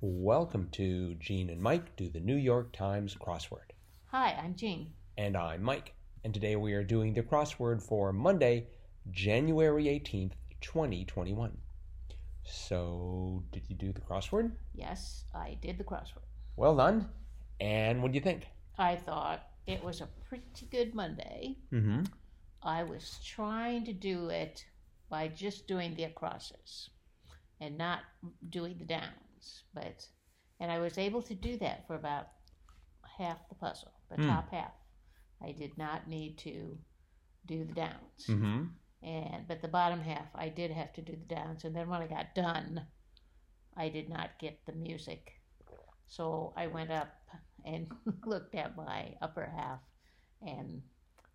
Welcome to Gene and Mike do the New York Times crossword. Hi, I'm Jean. And I'm Mike. And today we are doing the crossword for Monday, January 18th, 2021. So, did you do the crossword? Yes, I did the crossword. Well done. And what do you think? I thought it was a pretty good Monday. Mm-hmm. I was trying to do it by just doing the acrosses and not doing the downs, but and I was able to do that for about half the puzzle, the Hmm. top half. I did not need to do the downs. Mm-hmm. and but the bottom half I did have to do the downs and then when I got done I did not get the music so I went up and looked at my upper half and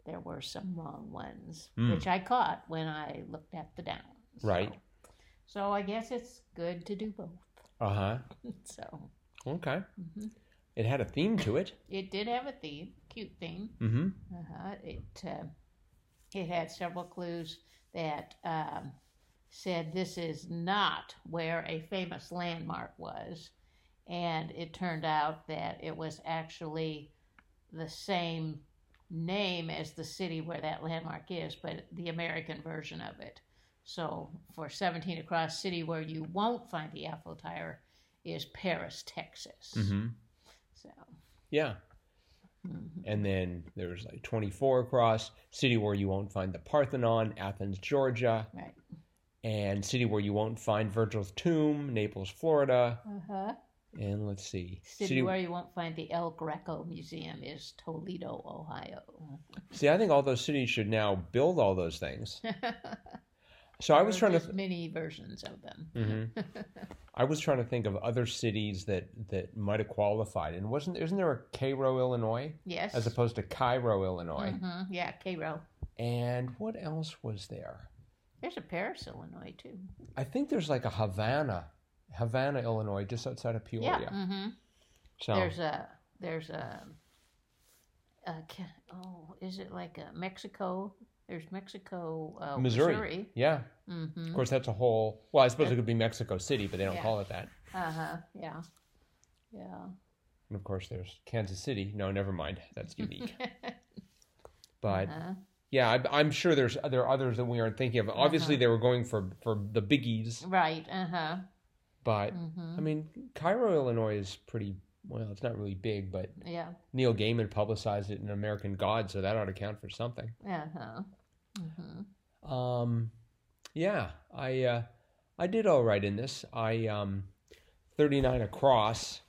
there were some wrong ones Mm. which I caught when I looked at the downs Right. so, so I guess it's good to do both Uh-huh. so Okay. mhm. It had a theme to it. it did have a theme cute theme Mm-hmm. Uh-huh. It uh, it had several clues that um, said this is not where a famous landmark was, and it turned out that it was actually the same name as the city where that landmark is, but the American version of it. So for 17 across city where you won't find the Eiffel Tower is Paris, Texas. Mm-hmm. So Yeah. mhm. And then there's like 24 across, city where you won't find the Parthenon, Athens, Georgia, right. and city where you won't find Virgil's tomb, Naples, Florida. Uh-huh. And let's see. City, where you won't find the El Greco Museum is Toledo, Ohio. See, I think all those cities should now build all those things. So I was trying to just many versions of them. Mhm. I was trying to think of other cities that that might have qualified. And wasn't isn't there a Cairo, Illinois, yes. as opposed to Cairo, Illinois? Mhm, Yeah, Cairo. And what else was there? There's a Paris, Illinois too. I think there's like a Havana, Havana, Illinois, just outside of Peoria. Yeah. hmm So There's a there's a, a oh is it like a Mexico? There's Mexico, uh, Missouri. Missouri. yeah, Mm-hmm. of course that's a whole. Well, I suppose it could be Mexico City, but they don't Yeah. call it that. Uh huh. Yeah. Yeah. And of course there's Kansas City. No, never mind. That's unique. But Uh-huh. yeah, I, I'm sure there's there are others that we aren't thinking of. Obviously, Uh-huh. they were going for for the biggies, Right. Uh huh. but hmm I mean, Cairo, Illinois is pretty. Well, it's not really big, but Yeah. Neil Gaiman publicized it in American God, so that ought to count for something. Uh huh. hmm Um, yeah, I uh, I did all right in this. I um, 39 across.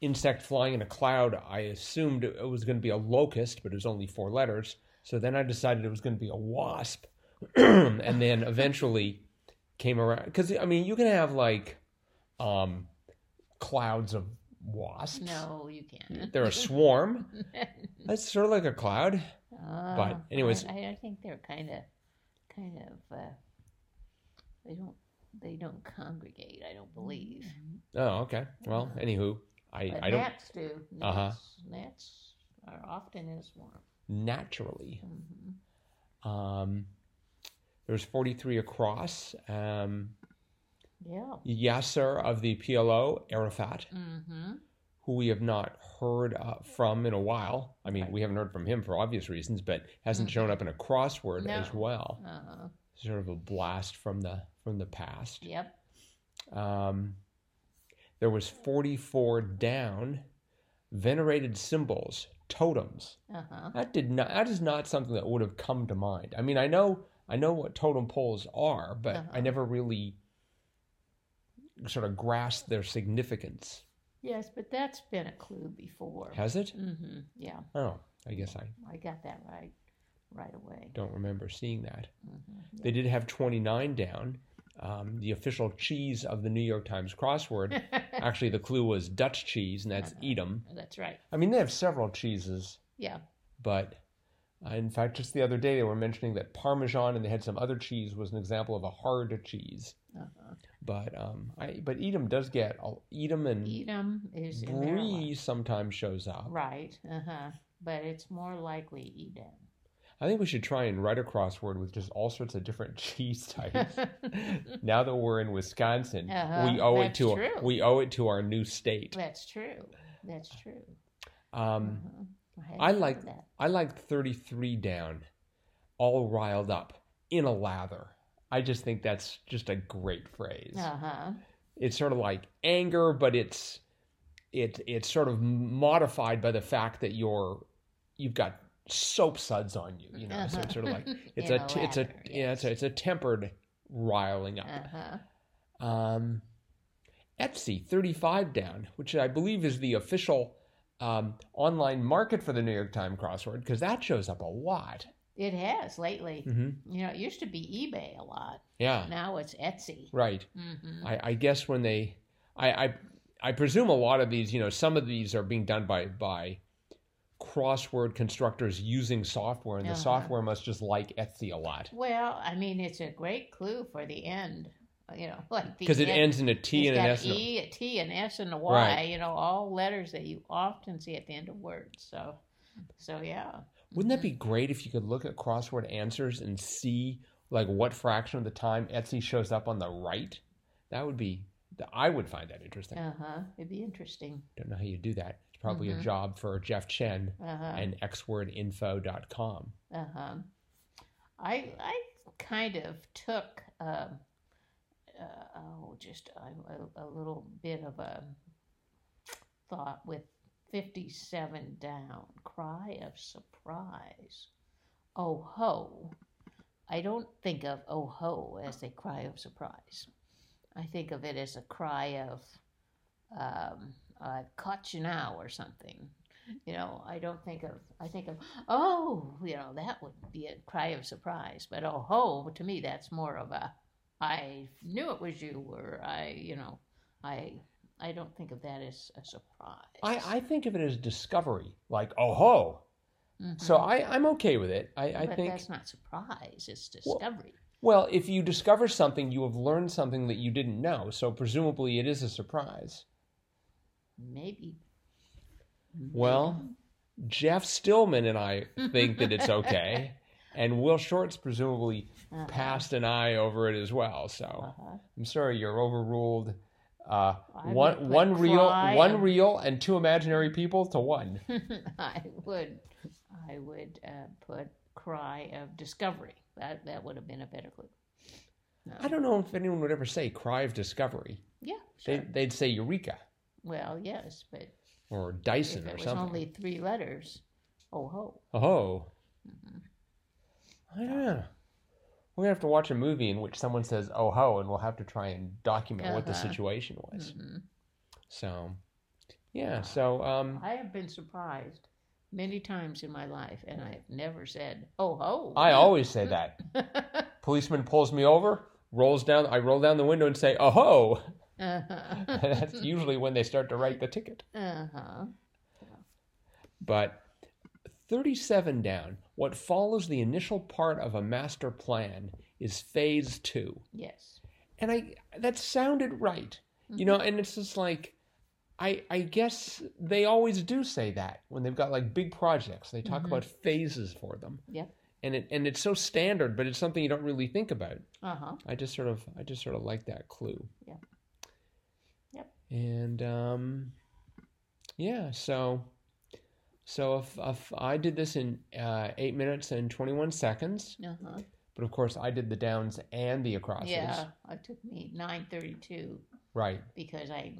Insect flying in a cloud. I assumed it was going to be a locust, but it was only four letters. So then I decided it was going to be a wasp, and then eventually came around because I mean you can have like um, clouds of wasps. No, you can't. They're a swarm. That's sort of like a cloud. Oh, anyways- I, I think they're kind of, kind of. Uh, they don't. They don't congregate. I don't believe. Oh, okay. Well, anywho, I, But I don't gnats do. Gnats, Uh-huh. gnats are often in a swarm. naturally. hmm Um, there's 43 across. Um, Yeah. Yasser of the PLO, Arafat, Mm-hmm. who we have not heard uh, from in a while. I mean, Right. we haven't heard from him for obvious reasons, but hasn't shown up in a crossword No. as well. Uh, Sort of a blast from the from the past. yep. Um, there was 44 down. Venerated symbols, totems. Uh huh. That did not. That is not something that would have come to mind. I mean, I know, I know what totem poles are, but I Uh-huh. never really sort of grasp their significance. Yes, but that's been a clue before. Has it? Mm-hmm. Yeah, Oh, I guess I I got that right, right away. don't remember seeing that. Mm-hmm. They did have twenty nine down. Um, the official cheese of the New York Times crossword. Actually, the clue was Dutch cheese, and that's Edam. That's right. I mean, they have several cheeses, Yeah. but uh, in fact, just the other day they were mentioning that Parmesan and they had some other cheese was an example of a hard cheese. Uh-huh. But um, I but Edam does get Edam and Edam is. Brie sometimes shows up. Right. Uh huh. But it's more likely Edam. I think we should try and write a crossword with just all sorts of different cheese types. now that we're in Wisconsin, Uh-huh, we owe it to true. we owe it to our new state. That's true. That's true. Um, Mhm. hadn't I like that. I like 33 down, all riled up in a lather. I just think that's just a great phrase. Uh huh. It's sort of like anger, but it's it it's sort of modified by the fact that you're you've got soap suds on you. You know, so it's sort of like it's a t- it's a lather, yeah it's a, it's a tempered riling up. Uh huh. Um, Etsy 35 down, which I believe is the official um, online market for the New York Times crossword, because that shows up a lot. It has lately. hmm You know, it used to be eBay a lot. Yeah, Now it's Etsy. right. hmm I, I guess when they, I, I, I presume a lot of these, you know, some of these are being done by by crossword constructors using software, and the Uh-huh. software must just like Etsy a lot Well, I mean, it's a great clue for the end. You know, like because it ends in a T and an S. and a- E, a T, an S, and a Y. Right. You know, all letters that you often see at the end of words. So, so yeah. Wouldn't that be great if you could look at crossword answers and see like what fraction of the time Etsy shows up on the right? That would be. I would find that interesting. Uh huh. It'd be interesting. Don't know how you do that. It's probably a job for Jeff Chen Uh huh. and xwordinfo.com. Uh huh. I I kind of took um, uh, oh just a, a, a little bit of a thought with fifty seven down. Cry of surprise. Oh ho. I don't think of oh ho as a cry of surprise. I think of it as a cry of um, I caught you now or something. You know, I don't think of. I think of oh, you know, that would be a cry of surprise. But oh ho, to me, that's more of a I knew it was you, or I, you know, I I don't think of that as a surprise. I, I think of it as discovery, like, oh ho. Mhm. So I, I'm okay with it. I, I but think, that's not surprise; it's Well- discovery. well, if you discover something, you have learned something that you didn't know. So presumably it is a surprise. Maybe. Well, Jeff Stillman and I think that it's okay. and Will Shortz presumably Uh-huh. passed an eye over it as well. So Uh-huh. I'm sorry you're overruled. Uh, one one real one and- real and two imaginary people to one. I would, I would uh, put cry of discovery. That that would have been a better clue. No. I don't know if anyone would ever say cry of discovery. Yeah, sure. They, they'd say eureka well, yes, but or Dyson or something. only three letters, oh ho. Oh, Mhm. I don't We're gonna have to watch a movie in which someone says "oh ho," and we'll have to try and document what the Uh-huh. situation was. Mhm. So, yeah. So, um, I have been surprised many times in my life, and I have never said oh ho. I always say that. Policeman pulls me over, rolls down. I roll down the window and say "oh ho." uh-huh. That's usually when they start to write the ticket. uh-huh. But 37 down, what follows the initial part of a master plan is phase two. Yes. And I that sounded right. You know, and it's just like I I guess they always do say that when they've got like big projects. They talk Mhm. about phases for them. Yeah. And it and it's so standard, but it's something you don't really think about. Uh huh. I just sort of I just sort of like that clue. Yeah. Yep. And um yeah, so so if, if I did this in uh, eight minutes and twenty one seconds, Uh huh. but of course I did the downs and the acrosses. Yeah, it took me nine thirty-two Right. because I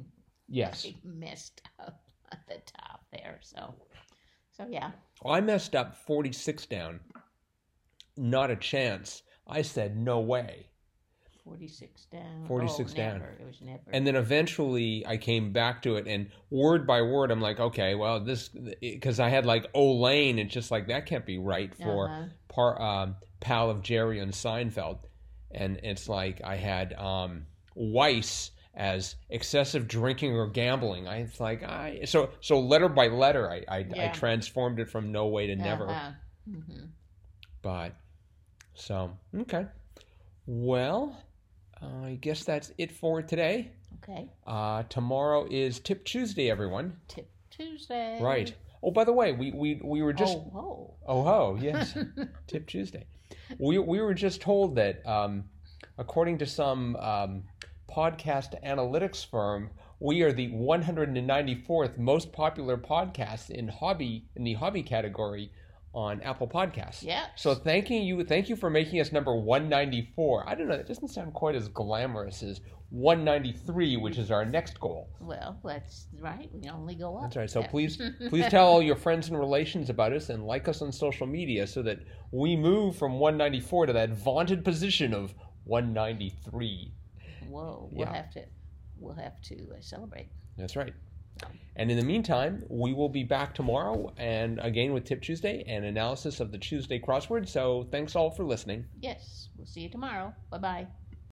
Yes. I messed up at the top there. So, so yeah. I messed up forty six down. Not a chance. I said no way. 46 down. 46 oh, down. Never. It was never. And then eventually I came back to it and word by word I'm like, okay, well this because I had like Olane, it's just like that can't be right for Uh-huh. par, um, pal of Jerry on Seinfeld, and it's like I had um, Weiss as excessive drinking or gambling. I it's like I so so letter by letter I I, I transformed it from no way to never. Uh-huh. Mhm. But so okay, well, I guess that's it for today. Okay. Uh, tomorrow is Tip Tuesday, everyone. Tip Tuesday. Right. Oh, by the way, we we, we were just oh, whoa. oh ho yes, Tip Tuesday. We we were just told that um, according to some um, podcast analytics firm, we are the 194th most popular podcast in hobby in the hobby category on Apple Podcasts. Yeah. So thanking you, thank you for making us number 194. I don't know, it doesn't sound quite as glamorous as 193, which is our next goal. Well, that's right. We only go up. That's right. So Yeah. please, please tell all your friends and relations about us and like us on social media so that we move from 194 to that vaunted position of 193. Whoa. We'll Yeah. have to. We'll have to uh, celebrate. That's right. And in the meantime, we will be back tomorrow and again with Tip Tuesday and analysis of the Tuesday crossword. So thanks all for listening. Yes. We'll see you tomorrow. Bye bye.